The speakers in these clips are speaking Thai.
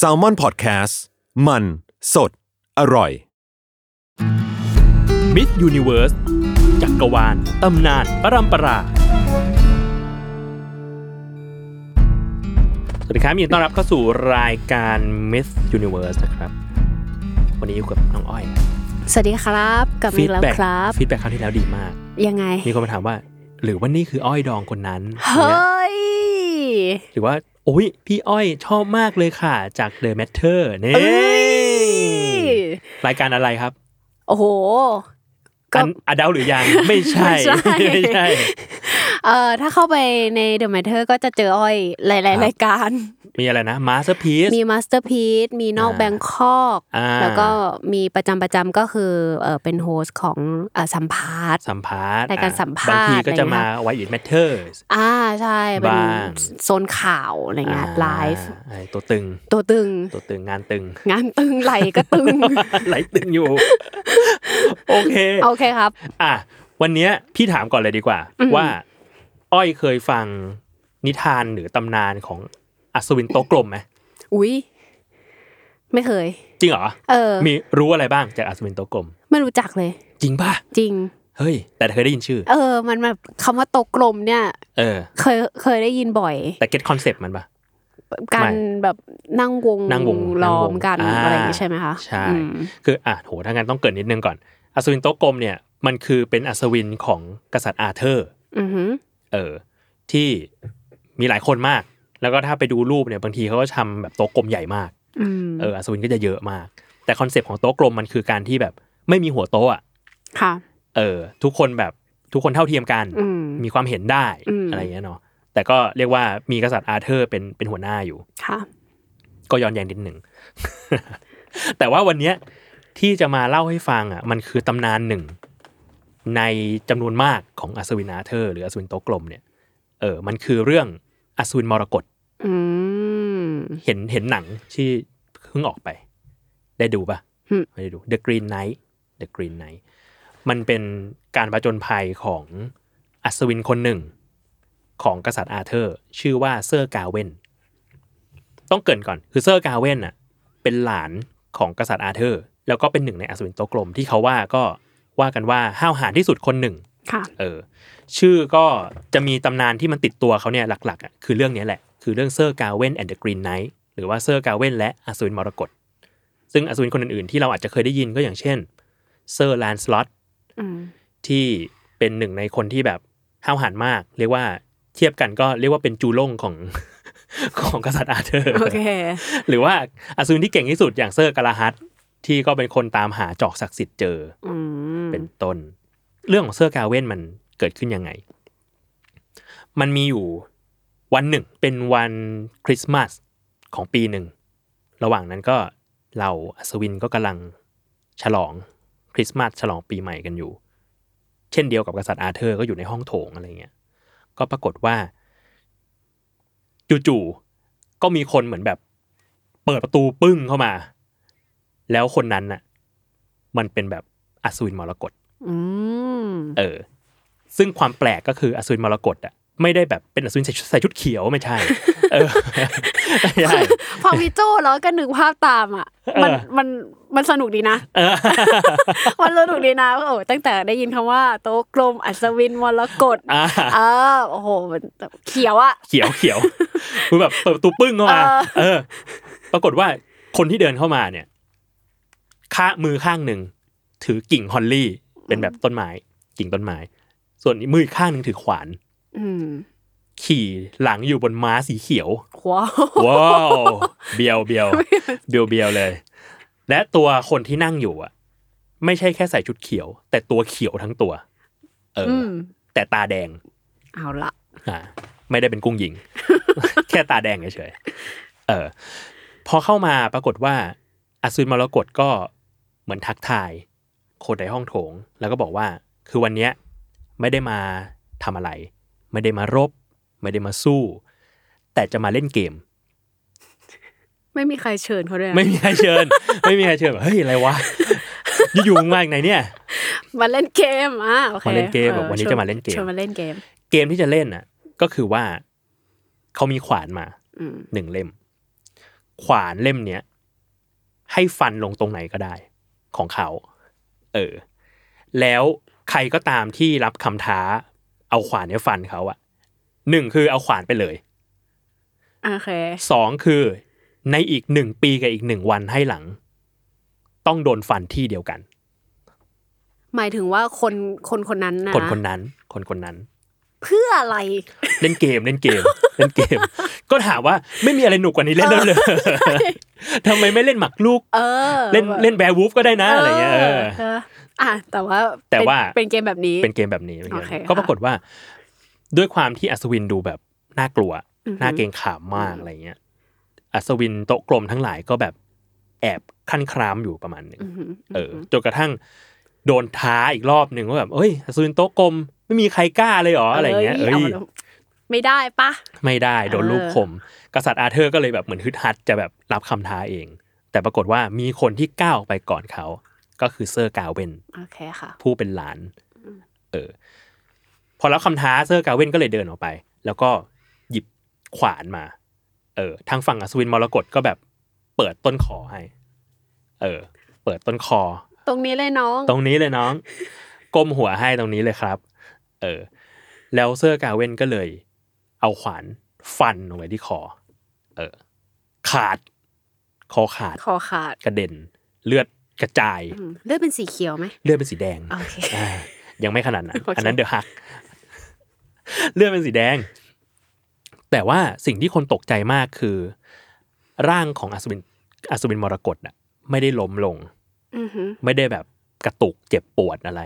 s a l m o n PODCAST มัน สด อร่อย Myth Universe จักรวาลตำนานปรัมปรา สวัสดีครับยินดีต้อนรับเข้าสู่รายการ Myth Universe นะครับ วันนี้อยู่กับน้องอ้อยสวัสดีครับกลับมาอีกแล้วครับฟีดแบ็กคราวที่แล้วดีมาก ยังไง มีคนมาถามว่า หรือว่านี่คืออ้อยดองคนนั้น เฮ้ย หรือว่า โอ้ยพี่อ้อยชอบมากเลยค่ะ จาก The Matter นี่เอ้ยรายการอะไรครับ โอ้โหก็อันอดัลหรือยัง ไม่ใช่ ไม่ใช่ไม่ใช่ เอ่อถ้าเข้าไปใน The Matter ก็จะเจออ้อยหลายครับๆรายการ มีอะไรนะ Masterpiece มี Masterpiece มีนอกอ่าแบงคอกอ่าแล้วก็มีประจำประจำก็คือเออเป็นโฮสต์ของเอ่อสัมภาษณ์สัมภาษณ์รายการอะสัมภาษณ์บางทีก็จะอะไรมาเงี้ยไว้อินแมทเทอร์อ่าใช่เป็นบ้างโซนข่าวอะไรเงี้ยไลฟ์ตัวตึงตัวตึงตัวตึงงานตึง งานตึงไหลก็ตึงไหลตึงอยู่ โอเคโอเคครับ อะวันเนี้ยพี่ถามก่อนเลยดีกว่าอืมว่า อ้อยเคยฟังนิทานหรือตำนานของอัศวินโต๊ะกลมไหมอุ๊ยไม่เคย จริงเหรอเออ มีรู้อะไรบ้างจากอัศวินโต๊ะกลม ไม่รู้จักเลย จริงป่ะจริง เฮ้ย แต่เคยได้ยินชื่อ เออ มันแบบคำว่าโต๊ะกลมเนี่ย เออ เคยเคยได้ยินบ่อย แต่ get concept มันปะการไม่แบบนั่งวงนั่งวงล้อนั่งวงกันอ่าอะไรอย่างงี้ใช่ไหมคะใช่อืมคืออะโหถ้างั้นต้องเกริ่นนิดนึงก่อนอัศวินโต๊ะกลมเนี่ยมันคือเป็นอัศวินของกษัตริย์อาเธอร์อือหือ เออที่มีหลายคนมาก แล้วก็ถ้าไปดูรูปเนี่ยบางทีเขาก็ทำแบบโต๊ะกลมใหญ่มากอืมเอออัศวินก็จะเยอะมาก แต่ concept ของโต๊ะกลมมันคือการที่แบบไม่มีหัวโต๊ะอะค่ะเออ ทุกคนแบบทุกคนเท่าเทียมกันอืมมีความเห็นได้อืมอะไรอย่างเงี้ยเนาะแต่ก็เรียกว่ามีกษัตริย์อาเธอร์เป็นเป็นหัวหน้าอยู่ค่ะ ก็ย้อนแย้งนิดหนึ่งแต่ว่าวันเนี้ยที่จะมาเล่าให้ฟังอะ มันคือตำนานหนึ่ง ในจำนวนมากของอัศวินอาเธอร์หรืออัศวินโต๊ะกลมเนี่ยเออมันคือเรื่องอัศวินมรกตอืมเห็นเห็นหนังที่เพิ่งออกไป ได้ดูปะอืมไม่ได้ดู The Green Knight The Green Knight มันเป็นการประจนภัยของอัศวินคนหนึ่ง ของกษัตริย์อาเธอร์ ชื่อว่าเซอร์กาเวนต้องเกริ่นก่อนคือเซอร์กาเวนอะเป็นหลานของกษัตริย์อาเธอร์ แล้วก็เป็นหนึ่งในอัศวินโต๊ะกลมที่เขาว่าก็ ว่ากันว่าห้าวหาญที่สุดคนหนึ่งค่ะเออ ชื่อก็จะมีตำนานที่มันติดตัวเขาเนี่ยหลักๆอะคือเรื่องเนี้ยแหละ คือเรื่อง Sir Gawain and the Green Knight หรือว่าเซอร์กาเวนและอัศวินมรกตซึ่งอัศวินคนอื่นๆ ที่เราอาจจะเคยได้ยินก็อย่างเช่นเซอร์แลนสล็อตอืมที่เป็นหนึ่งในคนที่แบบห้าวหาญมาก เรียกว่าเทียบกันก็เรียกว่าเป็นจูล่งของของกษัตริย์อาเธอร์โอเคหรือว่าอัศวินที่เก่งที่สุดอย่างเซอร์กาลาฮัต ที่ก็เป็นคนตามหาจอกศักดิ์สิทธิ์เจออืมเป็นต้น เรื่องของเซอร์กาเวนมันเกิดขึ้นยังไง มันมีอยู่วันหนึ่งเป็นวันคริสต์มาสของปีหนึ่ง ระหว่างนั้นก็เราอัศวินก็กำลังฉลองคริสต์มาสฉลองปีใหม่กันอยู่ เช่นเดียวกับกษัตริย์อาเธอร์ก็อยู่ในห้องโถงอะไรเงี้ย ก็ปรากฏว่าจู่ๆก็มีคนเหมือนแบบ เปิดประตูปึ้งเข้ามา แล้วคนนั้นน่ะ มันเป็นแบบอัศวินมรกตอืมเออ ซึ่งความแปลกก็คืออัศวินมรกตอะไม่ได้แบบเป็นอัศวินใส่ชุดใส่ชุดเขียวไม่ใช่ เออไม่ใช่พอวิโจแล้วก็นึกภาพตามอะ มันเออมันมันสนุกดีนะเออมันสนุกดีนะโอ้ตั้งแต่ได้ยินคำว่าโต๊ะกลมอัศวินมรกตอ่าเออโอ้โหมันแบบเขียวอะ เขียวเขียวคือแบบเปิดประตูปึ้งเข้ามา เออเออปรากฏว่าคนที่เดินเข้ามาเนี่ย ข้ามือข้างหนึ่งถือกิ่งฮอลลี่ เป็นแบบต้นไม้กิ่งต้นไม้ส่วนอีกมืออีกข้างหนึ่งถือขวานอืมขี่หลังอยู่บนม้าสีเขียวว้าวว้าวเบียวเบียวเบียวเบียวเลย และตัวคนที่นั่งอยู่อะ ไม่ใช่แค่ใส่ชุดเขียว แต่ตัวเขียวทั้งตัว เออออืมแต่ตาแดง เอาละอ่าไม่ได้เป็นกุ้งยิง แค่ตาแดงเฉยๆเออ พอเข้ามาปรากฏว่าอัศวินมรกตก็ เหมือนทักทาย คนในห้องโถง แล้วก็บอกว่า คือวันเนี้ยไม่ได้มาทำอะไร ไม่ได้มารบ ไม่ได้มาสู้ แต่จะมาเล่นเกม ไม่มีใครเชิญเขาด้วยนะไม่มีใครเชิญ ไม่มีใครเชิญแบบเฮ้ยอะไรวะอยู่ๆมึงมาจากไหนเนี่ยมาเล่นเกมอะโอเคมาเล่นเกมออบอกวันนี้ชจะมาเล่นเกมชวนมาเล่นเกม เกมที่จะเล่นน่ะ ก็คือว่าเขามีขวานมาอืมหนึ่งเล่ม ขวานเล่มเนี้ยให้ฟันลงตรงไหนก็ได้ ของเขา เออ แล้วใครก็ตามที่รับคำท้า เอาขวานเนี้ยฟันเขาอะหนึ่งคือเอาขวานไปเลยโอเคสองคือในอีกหนึ่งปีกับอีกหนึ่งวันให้หลัง ต้องโดนฟันที่เดียวกัน หมายถึงว่าคนคนคนนั้นนะคนคนนั้น คนคนนั้น เพื่ออะไร เล่นเกมเล่นเกมเล่นเกม ก็ถามว่าไม่มีอะไรหนุกกว่านี้เล่นแล้วเลยทำไมไม่เล่นหมักลูกเออเล่นเล่นแบร์วูฟก็ได้นะอะไรเงี้ยเออเอออะแต่ว่าแต่ว่าเป็นเป็นเกมแบบนี้เป็นเกมแบบนี้เป็นเกมแบบนี้โอเคก็ปรากฏว่า ด้วยความที่อัศวินดูแบบน่ากลัวอือฮึน่าเกรงขามมากอะไรเงี้ยอัศวินโต๊ะกลมทั้งหลายก็แบบแอบขั้นครามอยู่ประมาณหนึ่งอือหือเออจนกระทั่งโดนท้าอีกรอบหนึ่งว่าแบบเอ้ยอัศวินโต๊ะกลม ไม่มีใครกล้าเลยเหรออะไรเงี้ยเอ้เอ้ยยเอาไม่ได้ปะไม่ได้โดนเออถูกข่มกษัตริย์อาเธอร์ก็เลยแบบเหมือนฮึดฮัดจะแบบรับคำท้าเอง แต่ปรากฏว่ามีคนที่ก้าวออกไปก่อนเขา ก็คือเซอร์กาเวนโอเคค่ะผู้เป็นหลาน เออ พอรับคำท้าเซอร์กาเวนก็เลยเดินออกไป แล้วก็หยิบขวานมา เออ ทางฝั่งอัศวินมรกตก็แบบเปิดต้นคอให้ เออ เปิดต้นคอ ตรงนี้เลยน้อง ตรงนี้เลยน้องก้มหัวให้ตรงนี้เลยครับ เออ แล้วเซอร์กาเวนก็เลย เอาขวานฟันลงไปที่คอ เออ ขาด คอขาด คอขาด กระเด็น เลือดกระจายอืมเลือดเป็นสีเขียวไหม เลือดเป็นสีแดงโอเคอ่ายังไม่ขนาดนั้นโอเคอันนั้นเดือดฮัก เลือดเป็นสีแดง แต่ว่าสิ่งที่คนตกใจมากคือ ร่างของอัศวิน อัศวินมรกตน่ะ ไม่ได้ล้มลงอือหือไม่ได้แบบกระตุกเจ็บปวดอะไร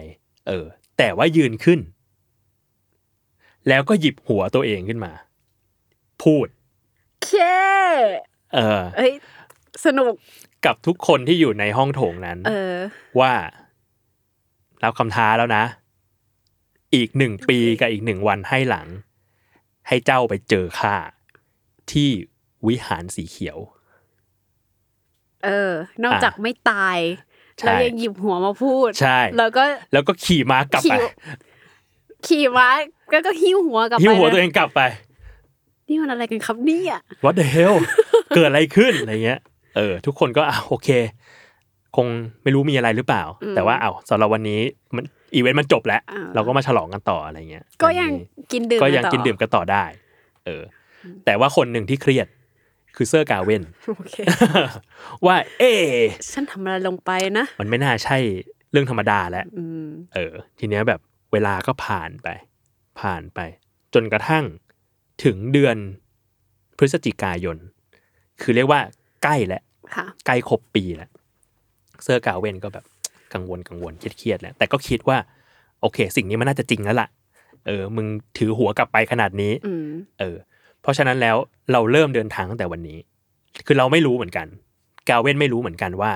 เออ แต่ว่ายืนขึ้น แล้วก็หยิบหัวตัวเองขึ้นมา พูดเคเออเอ้ยสนุกกับทุกคนที่อยู่ในห้องโถงนั้น เออ ว่ารับคำท้าแล้วนะ อีกหนึ่งปีกับอีกหนึ่งวันให้หลัง ให้เจ้าไปเจอข้าที่วิหารสีเขียว เออ นอกจากไม่ตายใช่แล้วยังหยิบหัวมาพูด ใช่ แล้วก็แล้วก็ขี่ม้ากลับไปขี่ขี่ม้า แล้วก็หิ้วหัวกลับไปหิ้วหัวนะตัวเองกลับไป นี่มันอะไรกันครับเนี่ย what the hell เกิดอะไรขึ้นอะไรเงี้ย เออ ทุกคนก็อะโอเค คงไม่รู้มีอะไรหรือเปล่าอืมแต่ว่าเอาสำหรับวันนี้มันอีเวนต์มันจบแล้วอ่าเราก็มาฉลองกันต่ออะไรเงี้ย ก็ยังอันนี้กินดื่มก็ยังต่อกินดื่มกันต่อได้ เออ แต่ว่าคนหนึ่งที่เครียดคือเซอร์กาเวนโอเคว่า เอ๊ะฉันทำอะไรลงไปนะ มันไม่น่าใช่เรื่องธรรมดาแล้วอืมเออ ทีเนี้ยแบบเวลาก็ผ่านไป ผ่านไป จนกระทั่งถึงเดือนพฤศจิกายน คือเรียกว่าใกล้แล้วค่ะใกล้ครบปีแล้วเซอร์กาเวนก็แบบกังวลกังวลเครียดๆแล้วแต่ก็คิดว่า โอเค สิ่งนี้มันน่าจะจริงแล้วล่ะ เออ มึงถือหัวกลับไปขนาดนี้อืมเออ เพราะฉะนั้นแล้วเราเริ่มเดินทางตั้งแต่วันนี้ คือเราไม่รู้เหมือนกันกาเวนไม่รู้เหมือนกันว่า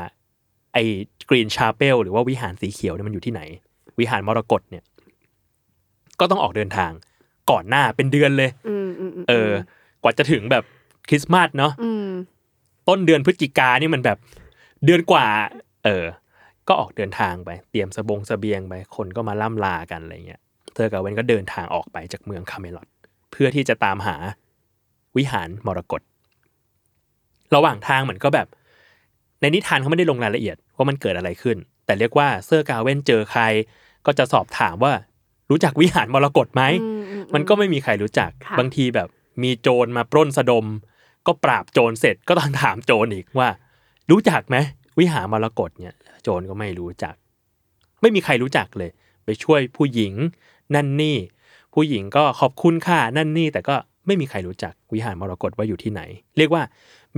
ไอ้กรีนชาเปลหรือว่าวิหารสีเขียวเนี่ยมันอยู่ที่ไหน วิหารมรกตเนี่ย ก็ต้องออกเดินทางก่อนหน้าเป็นเดือนเลยอืมอืมมเออ กว่าจะถึงแบบคริสต์มาสเนาะอืมต้นเดือนพฤศจิกานี่มันแบบเดือนกว่า เออ ก็ออกเดินทางไป เตรียมสบงเสบียงไป คนก็มาล่ำลากันอะไรเงี้ย เซอร์กาเวนก็เดินทางออกไปจากเมืองคาเมลอตเพื่อที่จะตามหาวิหารมรกต ระหว่างทางเหมือนก็แบบ ในนิทานเขาไม่ได้ลงรายละเอียดว่ามันเกิดอะไรขึ้น แต่เรียกว่าเซอร์กาเวนเจอใคร ก็จะสอบถามว่า รู้จักวิหารมรกตไหมอือืมันก็ไม่มีใครรู้จักค่ะบางทีแบบมีโจรมาปล้นสะดม ก็ปราบโจรเสร็จก็ต้องถามโจรอีกว่า รู้จักไหมวิหารมรกตเนี่ย โจรก็ไม่รู้จัก ไม่มีใครรู้จักเลย ไปช่วยผู้หญิงนั่นนี่ ผู้หญิงก็ขอบคุณค่ะนั่นนี่ แต่ก็ไม่มีใครรู้จักวิหารมรกตว่าอยู่ที่ไหน เรียกว่า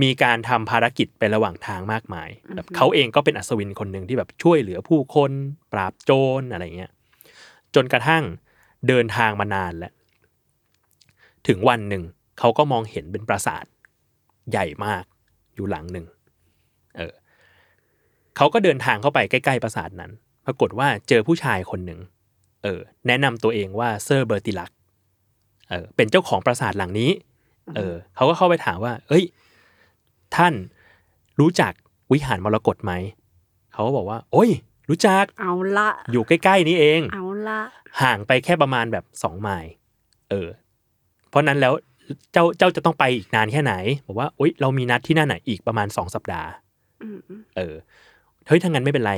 มีการทำภารกิจไประหว่างทางมากมายแบบเขาเองก็เป็นอัศวินคนหนึ่งที่แบบช่วยเหลือผู้คน ปราบโจรอะไรเงี้ย จนกระทั่งเดินทางมานานแล้ว ถึงวันหนึ่งเขาก็มองเห็นเป็นปราสาทใหญ่มากอยู่หลังหนึ่งเออเขาก็เดินทางเข้าไปใกล้ๆปราสาทนั้น ปรากฏว่าเจอผู้ชายคนหนึ่งเออแนะนำตัวเองว่าเซอร์เบอร์ติลักเออเป็นเจ้าของปราสาทหลังนี้ เออเขาก็เข้าไปถามว่า เอ้ย ท่านรู้จักวิหารมรกตไหม เขาก็บอกว่า โอ้ย รู้จักเอาละอยู่ใกล้ๆนี้เอง เอาละห่างไปแค่ประมาณแบบสองไมล์เออ เพราะนั้นแล้วเจ้าเจ้าจะต้องไปอีกนานแค่ไหนบอกว่าโอ๊ยเรามีนัดที่นั่นน่ะอีกประมาณสองสัปดาห์อืมอืมเออเฮ้ยถ้างั้นไม่เป็นไร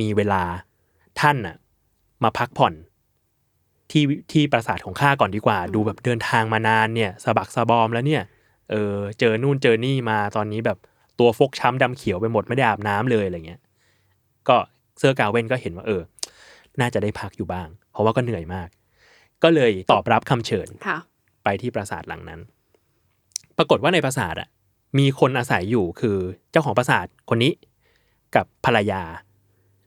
มีเวลาท่านน่ะมาพักผ่อน ที่ที่ปราสาทของข้าก่อนดีกว่า ดูแบบเดินทางมานานเนี่ยสะบักสะบอมแล้วเนี่ย เออ เจอนู่นเจอนี่มาตอนนี้แบบตัวฟกช้ำดำเขียวไปหมดไม่ได้อาบน้ำเลยอะไรเงี้ย ก็ เสื้อกาเว่นก็เห็นว่าเออ น่าจะได้พักอยู่บ้าง เพราะว่าก็เหนื่อยมาก ก็เลยตอบรับคำเชิญค่ะไปที่ปราสาทหลังนั้น ปรากฏว่าในปราสาทอะ มีคนอาศัยอยู่คือเจ้าของปราสาทคนนี้ กับภรรยา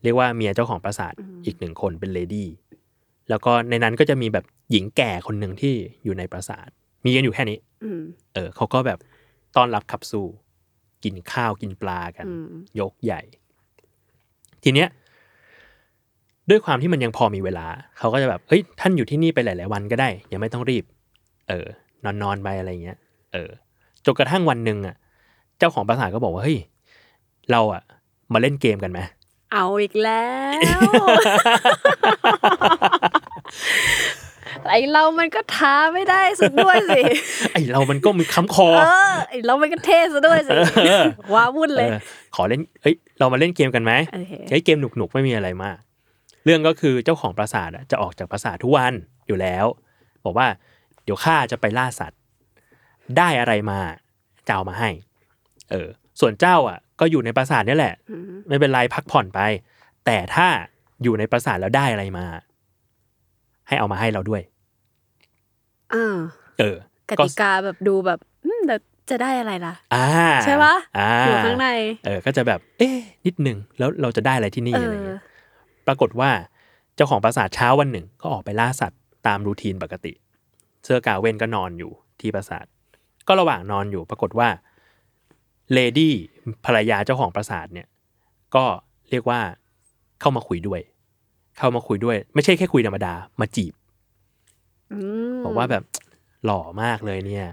เรียกว่าเมียเจ้าของปราสาทอีกหนึ่งคนเป็นเลดี้แล้วก็ในนั้นก็จะมีแบบหญิงแก่คนหนึ่งที่อยู่ในปราสาท มีกันอยู่แค่นี้อืมเออเขาก็แบบต้อนรับขับสู้กินข้าวกินปลากันอืมยกใหญ่ ทีเนี้ย ด้วยความที่มันยังพอมีเวลา เขาก็จะแบบเฮ้ยท่านอยู่ที่นี่ไปหลาย ๆ วันก็ได้ยังไม่ต้องรีบ เออ นอนนอนๆไปอะไรเงี้ย เออจนกระทั่งวันหนึ่งอะ เจ้าของปราสาทก็บอกว่าเฮ้ยเราอะ มาเล่นเกมกันไหมเอาอีกแล้วไอเรามันก็ท้าไม่ได้สุดด้วยสิ ไอเรามันก็มีค้ำคอเออไอเรามันก็เท่ซะด้วยสิเออว้าวุ่นเลยเออขอเล่น เอ้ย เรามาเล่นเกมกันไหมโอเคเฮ้ยเกมหนุกๆ ไม่มีอะไรมากเรื่องก็คือเจ้าของปราสาทอะจะออกจากปราสาททุกวันอยู่แล้ว บอกว่าเดี๋ยวข้าจะไปล่าสัตว์ ได้อะไรมาจะเอามาให้ เออ ส่วนเจ้าอะ ก็อยู่ในปราสาทนี่แหละอืมไม่เป็นไรพักผ่อนไป แต่ถ้าอยู่ในปราสาทแล้วได้อะไรมา ให้เอามาให้เราด้วยอ่าเออกติกาแบบดูแบบอืมแต่จะได้อะไรล่ะอ่าใช่ปะอ่าอยู่ข้างใน เออ ก็จะแบบ เอ๊ะนิดหนึ่งแล้วเราจะได้อะไรที่นี่เออะไรอเงี้ย ปรากฏว่าเจ้าของปราสาทเช้าวันหนึ่ง ก็ออกไปล่าสัตว์ตามรูทีนปกติ เสื้อกาเว่นก็นอนอยู่ที่ปราสาท ก็ระหว่างนอนอยู่ปรากฏว่าเลดี้ภรรยาเจ้าของปราสาทเนี่ยก็เรียกว่าเข้ามาคุยด้วย เข้ามาคุยด้วย ไม่ใช่แค่คุยธรรมดามาจีบอืมบอกว่าแบบหล่อมากเลยเนี่ย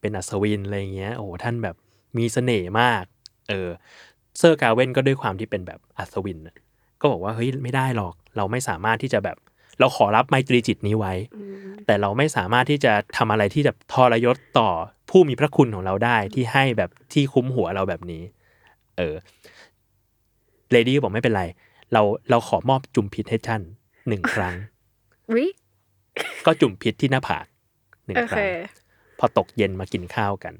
เป็นอัศวินอะไรเงี้ย โอ้โหท่านแบบมีเสน่ห์มาก เออเซอร์กาเวนก็ด้วยความที่เป็นแบบอัศวินน่ะ ก็บอกว่าเฮ้ยไม่ได้หรอก เราไม่สามารถที่จะแบบ เราขอรับไมตรีจิตนี้ไว้อืมแต่เราไม่สามารถที่จะทำอะไรที่แบบทรยศต่อผู้มีพระคุณของเราได้ที่ให้แบบที่คุ้มหัวเราแบบนี้ เออเลดี้บอกไม่เป็นไร เราเราขอมอบจุ่มพิษให้ท่านหนึ่งครั้งวิก็จุ่มพิษที่หน้าผากหนึ่งโอคเครั้งพอตกเย็นมากินข้าวกัน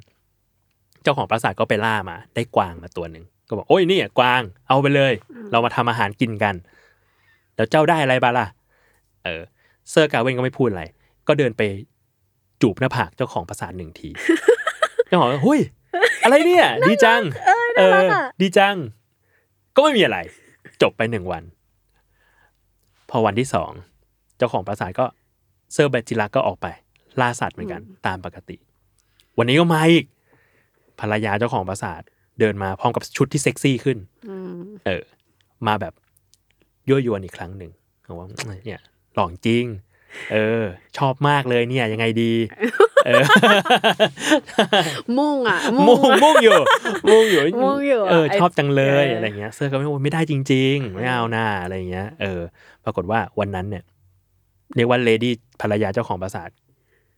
เจ้าของปราสาทก็ไปล่ามา ได้กวางมาตัวหนึ่ง ก็บอกโอ้ยนี่อะกวางเอาไปเลย เรามาทำอาหารกินกัน แล้วเจ้าได้อะไรบ้างล่ะ เออ เซอร์กาเวนก็ไม่พูดอะไร ก็เดินไปจูบหน้าผากเจ้าของปราสาทหนึ่งทีเจ้าของก็เฮ้ยอะไรเนี่ย ดีจัง เออ ดีจัง ก็ไม่มีอะไร จบไปหนึ่งวัน พอวันที่สอง เจ้าของปราสาทก็เซอร์เบจิลักก็ออกไป ล่าสัตว์เหมือนกัน ตามปกติ วันนี้ก็มาอีกภรรยาเจ้าของปราสาท เดินมาพร้อมกับชุดที่เซ็กซี่ขึ้นอืมเออ มาแบบยั่วยวนอีกครั้งหนึ่งบอกว่าเนี่ยหล่อจริง เออ ชอบมากเลยเนี่ย ยังไงดีเออมุ่งอะ มุ่งอะมุ่งอยู่ มุ่งอยู่มุ่งอยู่อะเออไอ้ชอบจังเลยเออออะไรเงี้ย เซอร์ก็ไม่โอ้ยไม่ได้จริง ๆ ไม่เอาน่าอะไรเงี้ย เออ ปรากฏว่าวันนั้นเนี่ยเรียกว่าเลดี้ภรรยาเจ้าของปราสาท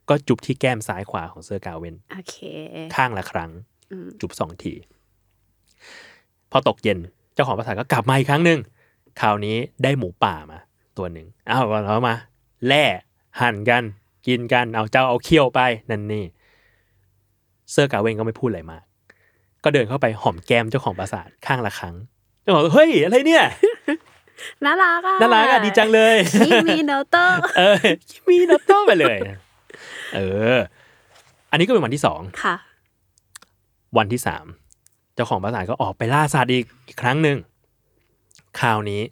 ก็จุบที่แก้มซ้ายขวาของเซอร์กาเวนโอเค ข้างละครั้งอืมจุบสองที พอตกเย็นเจ้าของปราสาทก็กลับมาอีกครั้งหนึ่งคราวนี้ได้หมูป่ามา ตัวหนึ่งอ้าวเรามา แล่หั่นกัน กินกันเอาเจ้าเอาเคี่ยวไปนั่นนี่เสื้อกาเวนก็ไม่พูดอะไรมากก็เดินเข้าไปหอมแก้มเจ้าของปราสาทข้างละครั้งเจ้าของเฮ้ยอะไรเนี่ยน่ารักอะน่ารักอะดีจังเลยคิมิโนโตะเออคิมีโนโต้ไปเลย เออ อันนี้ก็เป็นวันที่สองค่ะ วันที่สามเจ้าของปราสาทก็ออกไปล่าสัตว์อีกอีกครั้งหนึ่งคราวนี้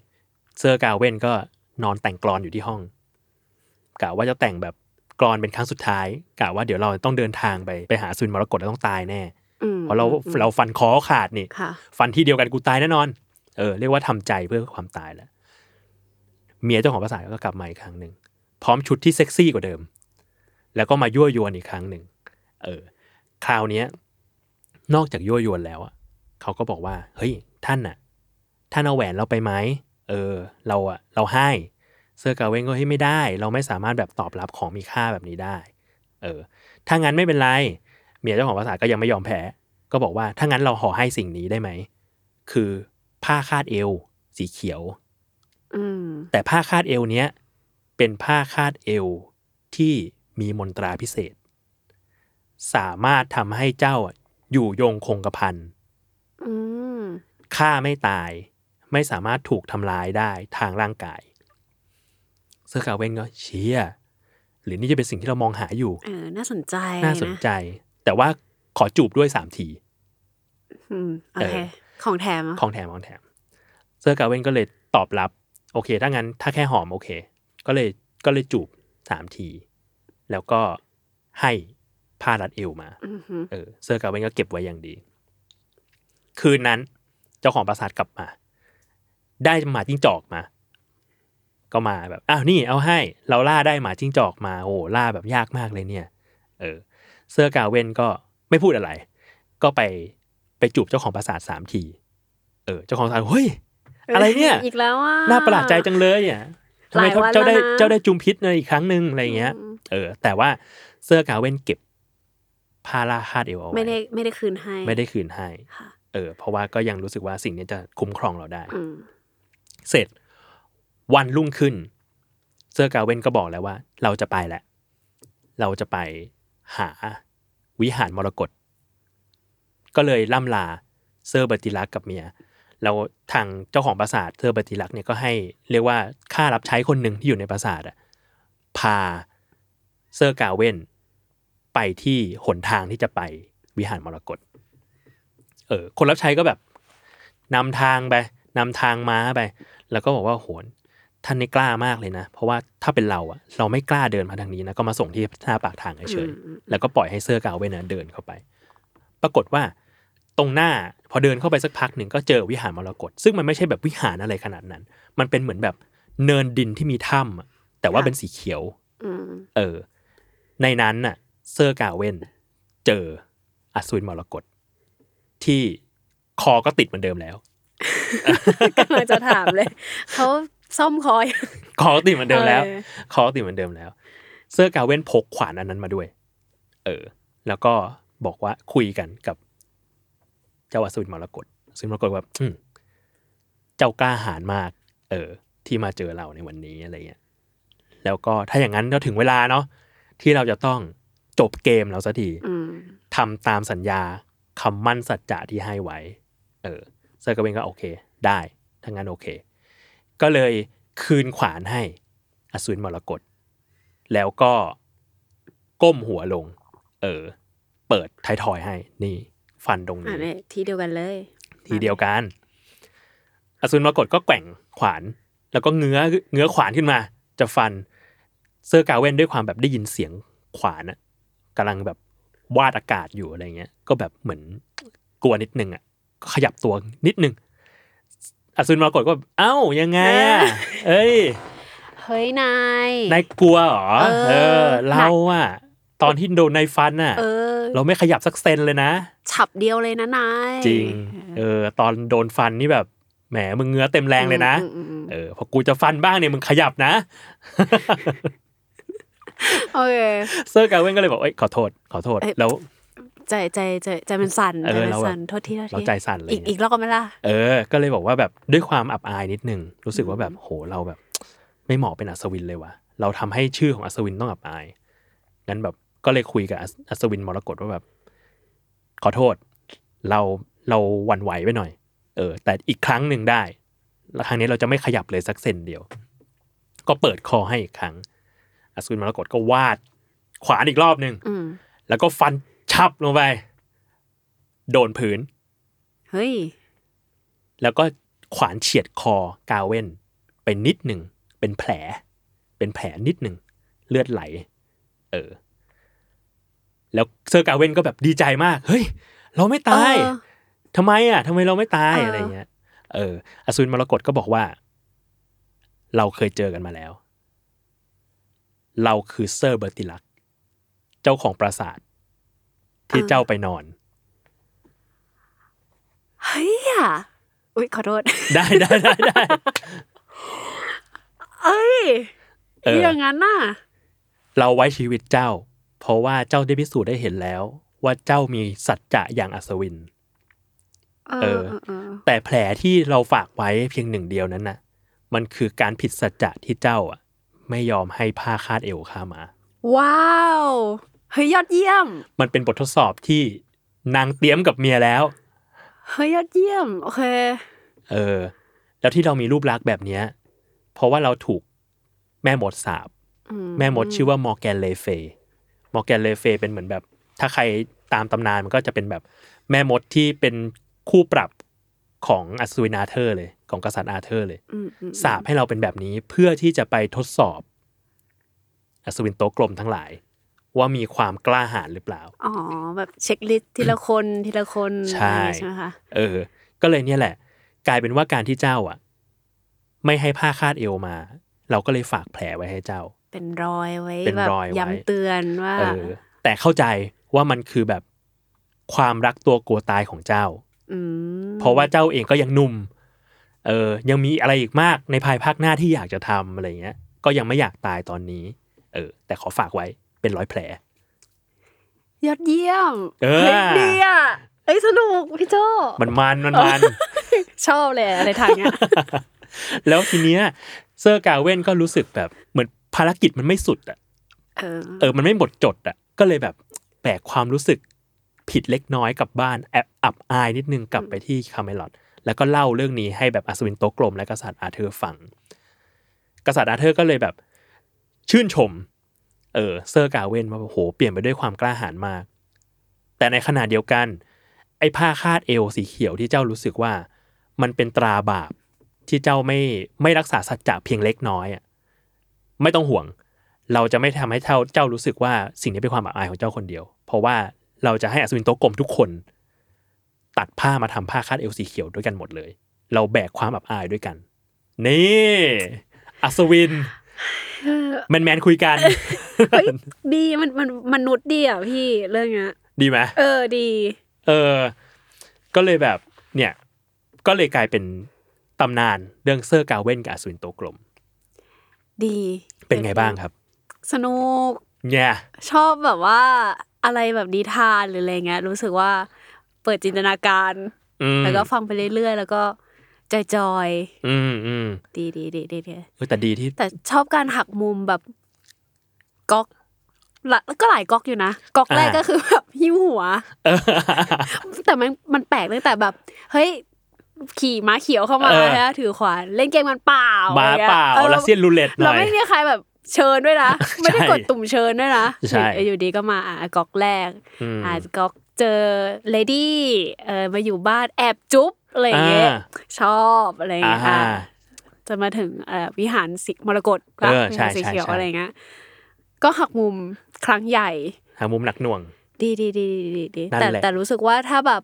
เซอร์กาเว่นก็นอนแต่งกลอนอยู่ที่ห้องกะว่าจะแต่งแบบกรอนเป็นครั้งสุดท้ายกะว่าเดี๋ยวเราต้องเดินทางไปไปหาซุนมรกตแล้วต้องตายแน่อืมเพราะเราอืมเราฟันคอขาดนี่ค่ะฟันที่เดียวกันกูตายแน่นอน เออเรียกว่าทำใจเพื่อความตายแล้วเมียเจ้าของปราสาทก็กลับมาอีกครั้งหนึ่งพร้อมชุดที่เซ็กซี่กว่าเดิม แล้วก็มายั่วยวนอีกครั้งหนึ่งเออ คราวเนี้ย นอกจากยั่วยวนแล้วอะเขาก็บอกว่า เฮ้ย ท่านน่ะท่านเอาแหวนเราไปไหมเออ เราอะเราให้เซอร์กาเวงก็ให้ยไม่ได้ เราไม่สามารถแบบตอบรับของมีค่าแบบนี้ได้ เออ ถ้างั้นไม่เป็นไร เมียเจ้าของปราสาทก็ยังไม่ยอมแพ้ ก็บอกว่า ถ้างั้นเราห่อให้สิ่งนี้ได้ไหม คือผ้าคาดเอว สีเขียวอืมแต่ผ้าคาดเอวเนี้ย เป็นผ้าคาดเอวที่มีมนตราพิเศษ สามารถทำให้เจ้า อะอยู่ยงคงกระพันอืมฆ่าไม่ตาย ไม่สามารถถูกทำร้ายได้ทางร่างกาย เซอร์กาเวนก็เชียหรือนี่จะเป็นสิ่งที่เรามองหาอยู่ เออ น่าสนใจ น่าสนใจ แต่ว่าขอจูบด้วยสามทีอืมโอเคเออของแถมอะของแถม ของแถม เซอร์กาเวนก็เลยตอบรับ โอเค ถ้างั้น ถ้าแค่หอมโอเค ก็เลย ก็เลยจูบสามที แล้วก็ให้ ผ้ารัดเอวมาอือหือเออเซอร์กาเวนก็เก็บไว้อย่างดี คืนนั้นเจ้าของปราสาทกลับมา ได้หมาจิ้งจอกมา ก็มาแบบอ้าวนี่เอาให้ เราล่าได้หมาจิ้งจอกมาโอ้ล่าแบบยากมากเลยเนี่ย เออเซอร์กาเวนก็ไม่พูดอะไร ก็ไปไปจูบเจ้าของปราสาทสามที เออ เจ้าของปราสาทเฮ้ยอะไรเนี่ยอีกแล้วอะน่าประหลาดใจจังเลยอะทำไมหลายวันเจ้าได้แล้วนะเจ้าได้จุมพิษในอีกครั้งหนึ่งอะไรเงี้ยอืมเออ แต่ว่าเสื้อกาเว่นเก็บ ผ้าล่าคาดเอวเอาไว้ไม่ได้ไม่ได้คืนให้ ไม่ได้คืนให้ค่ะเออ เพราะว่าก็ยังรู้สึกว่าสิ่งนี้จะคุ้มครองเราได้อืมเสร็จวันรุ่งขึ้นเซอร์กาเวนก็บอกแล้วว่า เราจะไปแหละ เราจะไปหาวิหารมรกตก็เลยล่ำลาเซอร์เบอร์ติลักกับเมียแล้วทางเจ้าของปราสาทเซอร์เบอร์ติลักเนี่ยก็ให้เรียกว่าข้ารับใช้คนหนึ่งที่อยู่ในปราสาทอะพาเซอร์กาเวน ไปที่หนทางที่จะไปวิหารมรกตเออคนรับใช้ก็แบบนำทางไปนำทางม้าไป แล้วก็บอกว่าโหนท่านนี่กล้ามากเลยนะ เพราะว่าถ้าเป็นเราอะเราไม่กล้าเดินมาทางนี้นะก็มาส่งที่หน้าปากทางเฉยอืมๆแล้วก็ปล่อยให้เซอร์กาเวนนะเดินเข้าไป ปรากฏว่าตรงหน้าพอเดินเข้าไปสักพักหนึ่งก็เจอวิหารมรกตซึ่งมันไม่ใช่แบบวิหารอะไรขนาดนั้น มันเป็นเหมือนแบบเนินดินที่มีถ้ำอะแต่ว่าเป็นสีเขียวอืมเออ ในนั้นน่ะ เซอร์กาเวนเจออัศวินมรกตที่คอก็ติดเหมือนเดิมแล้วกำลังจะถามเลยเขาซ่อมคอยคอก็ติดเหมือนเดิมแล้วเออคอก็ติดเหมือนเดิมแล้ว เซอร์กาเวนพกขวานอันนั้นมาด้วย เออ แล้วก็บอกว่าคุยกันกับ เจ้าอัศวินมรกตอัศวินมรกตว่าอืมเจ้ากล้าหาญมาก เออ ที่มาเจอเราในวันนี้อะไรเงี้ยแล้วก็ถ้าอย่างนั้นก็ถึงเวลาเนาะที่เราจะต้อง จบเกมเราสักทีอืมทำตามสัญญาคำมั่นสัจจะที่ให้ไว้ เออเซอร์กาเวนก็โอเค ได้ถ้างั้นโอเค ก็เลยคืนขวานให้อสูรมรกตแล้วก็ก้มหัวลง เออ เปิดไทายทอยให้ นี่ ฟันตรงอ่านี้เนี่ยที่เดียวกันเลย ทีเดียวกัน อสูรมรกตก็แกว่งขวาน แล้วก็เงื้อเงื้อขวานขึ้นมา จะฟันเซอร์กาเวนด้วยความแบบได้ยินเสียงขวานอะ กำลังแบบวาดอากาศอยู่อะไรเงี้ย ก็แบบเหมือนกลัวนิดนึงอะก็ขยับตัวนิดนึงอสูรมรกตก็แบบเอ้ายังไงอะเอ้ยเฮ้ยนายนายกลัวเหรอเออเออเราอะตอนที่โดนนายฟันอะเออเราไม่ขยับสักเซนเลยนะฉับเดียวเลยนะนายจริง เออ ตอนโดนฟันนี่แบบแหมมึงเงื้อเต็มแรงเลยนะอืมอืมอืมเออพอกูจะฟันบ้างเนี่ยมึงขยับนะ โอเคเซอร์กาเวนก็เลยบอกเอ้ยขอโทษ ขอโทษเอ้ยแล้วใจใจใจใจมันสั่นเออใจมันเราแบบสั่นโทษทีโทษทีเราใจสั่นเลยอีกอีกรอบก็ไม่ล่ะเออ ก็เลยบอกว่าแบบด้วยความอับอายนิดนึง รู้สึกว่าแบบโหเราแบบ ไม่เหมาะเป็นอัศวินเลยว่ะเราทำให้ชื่อของอัศวินต้องอับอายงั้นแบบก็เลยคุยกับอัศอัศวินมรกตว่าแบบ ขอโทษ เราเราหวั่นไหวไปหน่อย เออ แต่อีกครั้งหนึ่งได้แล้วครั้งนี้เราจะไม่ขยับเลยสักเซนเดียว ก็เปิดคอให้อีกครั้ง อัศวินมรกตก็วาดขวานอีกรอบหนึ่งอืมแล้วก็ฟันชับลงไป โดนพื้นเฮ้ยแล้วก็ขวานเฉียดคอกาเว่นไปนิดหนึ่งเป็นแผล เป็นแผลนิดหนึ่งเลือดไหล เออ แล้วเซอร์กาเวนก็แบบดีใจมาก เฮ้ย เราไม่ตายเออทำไมอะทำไมเราไม่ตายเออออะไรเงี้ย เอออสูรมรกตก็บอกว่า เราเคยเจอกันมาแล้ว เราคือเซอร์เบอร์ติลัก เจ้าของปราสาท ที่เจ้าไปนอน เฮ้ยอะอุ้ยขอโทษ ได้ได้ได้ได้เอ้ยเอออย่างนั้นน่ะ เราไว้ชีวิตเจ้า เพราะว่าเจ้าได้พิสูจน์ได้เห็นแล้ว ว่าเจ้ามีสัจจะอย่างอัศวิน เอเอออเออเออแต่แผลที่เราฝากไว้เพียงหนึ่งเดียวนั้นน่ะ มันคือการผิดสัจจะที่เจ้าอะ ไม่ยอมให้ผ้าคาดเอวข้ามา ว้าวเฮ้ยยอดเยี่ยม มันเป็นบททดสอบที่นางเตี๊ยมกับเมียแล้วเฮ้ยยอดเยี่ยมโอเคเออ แล้วที่เรามีรูปลักษณ์แบบเนี้ยเพราะว่าเราถูกแม่มดสาปอืมแม่มดชื่อว่ามอร์แกนเลเฟมอร์แกนเลเฟเป็นเหมือนแบบ ถ้าใครตามตำนานมันก็จะเป็นแบบแม่มดที่เป็นคู่ปรับ ของอัศวินอาเธอร์เลย ของกษัตริย์อาเธอร์เลยอืมอืมสาปให้เราเป็นแบบนี้เพื่อที่จะไปทดสอบ อัศวินโต๊ะกลมทั้งหลาย ว่ามีความกล้าหาญหรือเปล่า อ๋อ แบบเช็คลิสต์ทีละคนทีละคนใช่อะไรใช่ไหมคะเออ ก็เลยเนี่ยแหละ กลายเป็นว่าการที่เจ้าอะ ไม่ให้ผ้าคาดเอวมา เราก็เลยฝากแผลไว้ให้เจ้า เป็นรอยไว้เป็นแบบรอยไว้ย้ำเตือนว่าเออแต่เข้าใจว่ามันคือแบบความรักตัวกลัวตายของเจ้าม เพราะว่าเจ้าเองก็ยังหนุ่ม เออ ยังมีอะไรอีกมากในภายภาคหน้าที่อยากจะทำอะไรเงี้ย ก็ยังไม่อยากตายตอนนี้ เออ แต่ขอฝากไว้เป็นร้อยแผล ยอดเยี่ยมเออฮ้ยดีอะเอ้ยสนุกพี่โจมันมันมันมันชอบเลยอะไรทางเนี้ยแล้วทีเนี้ยเซอร์กาเว่นก็รู้สึกแบบเหมือนภารกิจมันไม่สุดอะเออเออมันไม่หมดจดอะ ก็เลยแบบแบกความรู้สึก ผิดเล็กน้อยกลับบ้านแอบอับอายนิดนึงกลับไปที่คาเมลอดแล้วก็เล่าเรื่องนี้ให้แบบอัศวินโต๊ะกลมและกษัตริย์อาเธอร์ฟัง กษัตริย์อาเธอร์ก็เลยแบบชื่นชม เออเซอร์กาเว่นว่าโอ้โหเปี่ยมไปด้วยความกล้าหาญมาก แต่ในขณะเดียวกัน ไอ้ผ้าคาดเอวสีเขียวที่เจ้ารู้สึกว่า มันเป็นตราบาปที่เจ้าไม่ไม่รักษาสัจจะเพียงเล็กน้อยอะไม่ต้องห่วง เราจะไม่ทำให้เจ้าเจ้ารู้สึกว่าสิ่งนี้เป็นความอับอายของเจ้าคนเดียว เพราะว่า เราจะให้อัศวินโต๊ะกลมทุกคน ตัดผ้ามาทำผ้าคาดเอวสีเขียวด้วยกันหมดเลย เราแบกความอับอายด้วยกัน นี่อัศวินแมนแมนๆคุยกันเฮ้ยดีมันมันมนุษย์ดีอะพี่เรื่องเนี้ยดีไหมเออดี เออ ก็เลยแบบเนี่ย ก็เลยกลายเป็นตำนานเรื่องเซอร์กาเว่นกับอัศวินโต๊ะกลม ดี เป็นไงบ้างครับ สนุกเนี่ยชอบแบบว่า อะไรแบบนิทานหรืออะไรเงี้ย รู้สึกว่าเปิดจินตนาการอืมแล้วก็ฟังไปเรื่อยๆ แล้วก็จอยอืมอืมๆดีดีดีดีดีเออแต่ดีที่ แต่ชอบการหักมุมแบบก๊อกละก็หลายก๊อกอยู่นะก๊อกแรกอ่าก็คือแบบหิ้วหัวเออแต่มันมันแปลกตั้งแต่แบบ เฮ้ยขี่ม้าเขียวเข้ามาเออนะถือขวานเล่นเกมมันเปล่ามาอะไรงี้ยเปล่าออรัสเซียนรูเล็ตหเราน่อยไม่มีใครแบบ เชิญด้วยนะ ไม่ได้กดตุ่มเชิญด้วยนะใช่อยู่อยู่ดีก็มาอะก๊อกแรกอืมอะก๊อกเจอเลดี้เออมาอยู่บ้านแอบจุ๊บอะไรอย่างเงี้ยอ่าชอบอะไรอย่างอ่าเงี้ยฮะอะจะมาถึงเอ่อวิหารสีมรกตปะเออวิใช่หารสีใช่เขียวใช่อะไรเงี้ยก็หักมุมครั้งใหญ่หามุมหนักหน่วง ดีดีดีดีดีดีนั่นแต่แหละแต่รู้สึกว่าถ้าแบบ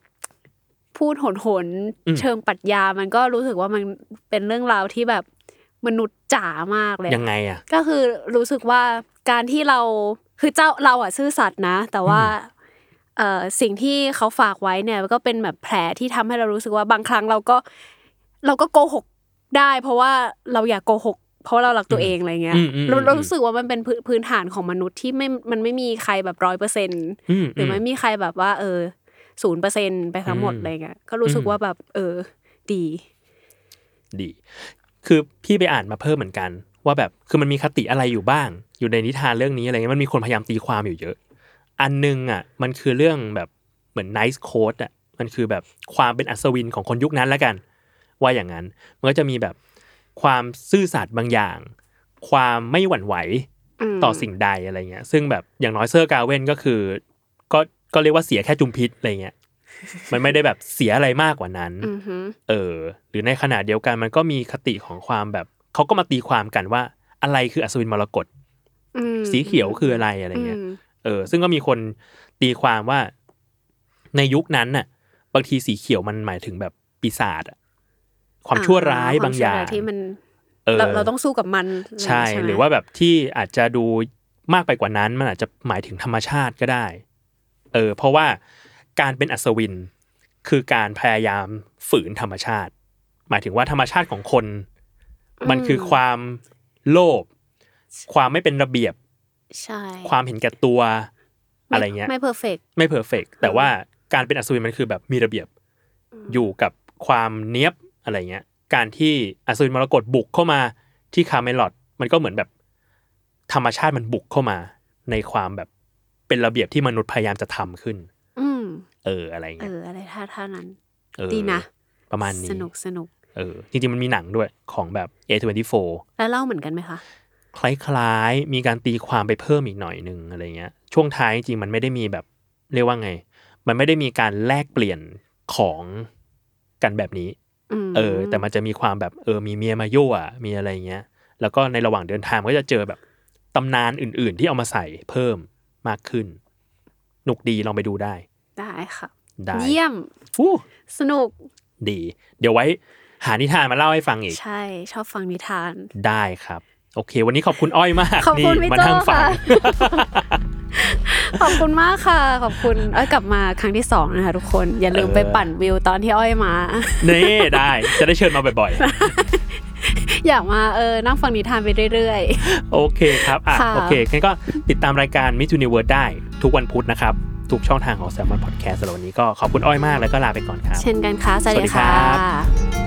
พูดโหนโหนอืมเชิงปรัชญามันก็รู้สึกว่ามันเป็นเรื่องราวที่แบบ มนุษย์จ๋ามากเลยยังไงอะก็คือรู้สึกว่าการที่เราคือเจ้าเราอะซื่อสัตย์นะ แต่ว่าเอ่อสิ่งที่เขาฝากไว้เนี่ยก็เป็นแบบแผลที่ทำให้เรารู้สึกว่าบางครั้งเราก็เราก็โกหกได้ เพราะว่าเราอยากโกหกเพราะว่าเรารักตัวเองอะไรเงี้ยอืมอืมเราอืมเรารู้สึกว่ามันเป็นพื้นพื้นฐานของมนุษย์ที่ไม่มันไม่มีใครแบบร้อยเปอร์เซ็นต์อืมหรือไม่มีใครแบบว่า เออศูนย์เปอร์เซ็นไปทั้งหมดอืมอะไรเงี้ยก็รู้สึกอืมว่าแบบ เออ ดี ดี คือพี่ไปอ่านมาเพิ่มเหมือนกัน ว่าแบบคือมันมีคติอะไรอยู่บ้าง อยู่ในนิทานเรื่องนี้อะไรเงี้ยมันมีคนพยายามตีความอยู่เยอะ อันหนึงอะมันคือเรื่องแบบเหมือน nice code อะมันคือแบบความเป็นอัศวินของคนยุคนั้นแล้วกัน ว่าอย่างนั้นมันก็จะมีแบบความซื่อสัตย์บางอย่าง ความไม่หวั่นไหวอืมต่อสิ่งใดอะไรเงี้ย ซึ่งแบบอย่างน้อยเซอร์กาเว่นก็คือ ก็ก็เรียกว่าเสียแค่จุมพิษอะไรเงี้ย มันไม่ได้แบบเสียอะไรมากกว่านั้นอือฮึเออ หรือในขณะเดียวกันมันก็มีคติของความแบบเขาก็มาตีความกันว่า อะไรคืออัศวินมรกตอืมสีเขียวคืออะไรอะไรเงี้ยมเออ ซึ่งก็มีคนตีความว่า ในยุคนั้นน่ะ บางทีสีเขียวมันหมายถึงแบบปีศาจอะความชั่วร้ายบางอย่างควมชั่วร้ที่มันเออเราเราต้องสู้กับมัน ใช่ไหมหรือว่าแบบที่อาจจะดูมากไปกว่านั้น มันอาจจะหมายถึงธรรมชาติก็ได้ เออ เพราะว่า การเป็นอัศวิน คือการพยายามฝืนธรรมชาติ หมายถึงว่าธรรมชาติของคน มันคือความโลภความไม่เป็นระเบียบใช่ความเห็นแก่ตัว อะไรเงี้ย ไม่ perfect ไม่ perfect แต่ว่าการเป็นอัศวินมันคือแบบมีระเบียบ อยู่กับความเนี้ยบอะไรเงี้ย การที่อัศวินมรกตบุกเข้ามาที่คาเมลอดมันก็เหมือนแบบ ธรรมชาติมันบุกเข้ามา ในความแบบเป็นระเบียบที่มนุษย์พยายามจะทำขึ้นอืม เอออะไรเอเงี้ยออะไรท่าท่านั้น เออดีนะ ประมาณนี้สนุกสนุก เออจริงๆมันมีหนังด้วยของแบบ A24 แล้วเล่าเหมือนกันไหมคะ คล้ายๆ มีการตีความไปเพิ่มอีกหน่อยหนึ่งอะไรเงี้ย ช่วงท้ายจริงๆมันไม่ได้มีแบบเรียกว่าไง มันไม่ได้มีการแลกเปลี่ยนของกันแบบนี้อืมเออ แต่มันจะมีความแบบเออมีเมียมายั่วมีอะไรเงี้ย แล้วก็ในระหว่างเดินทางก็จะเจอแบบตำนานอื่น ๆ ที่เอามาใส่เพิ่มมากขึ้น หนุกดีลองไปดูได้ ได้ค่ะ ได้เยี่ยมฟู้สนุก ดี เดี๋ยวไว้หานิทานมาเล่าให้ฟังอีก ใช่ ชอบฟังนิทาน ได้ครับ โอเค วันนี้ขอบคุณอ้อยมากขอบคุณนี่พี่มาโจ้ทางฝัค่ะงขอบคุณมากค่ะ ขอบคุณอ้อยกลับมาครั้งที่สองนะคะทุกคนอย่าลืมเออไปปั่นวิวตอนที่อ้อยมานี่ได้จะได้เชิญมาบ่อยอยากมาเออนั่งฟังนิทานไปเรื่อยๆ โอเคครับอะค่ะโอเคงั้นก็ติดตามรายการ Miss Universe ได้ทุกวันพุธนะครับ ทุกช่องทางของ Salmon Podcast สำหรับวันนี้ก็ขอบคุณอ้อยมากแล้วก็ลาไปก่อนครับๆเช่นกันค่ะ สวัสสวัสดีดีครัค่ะบ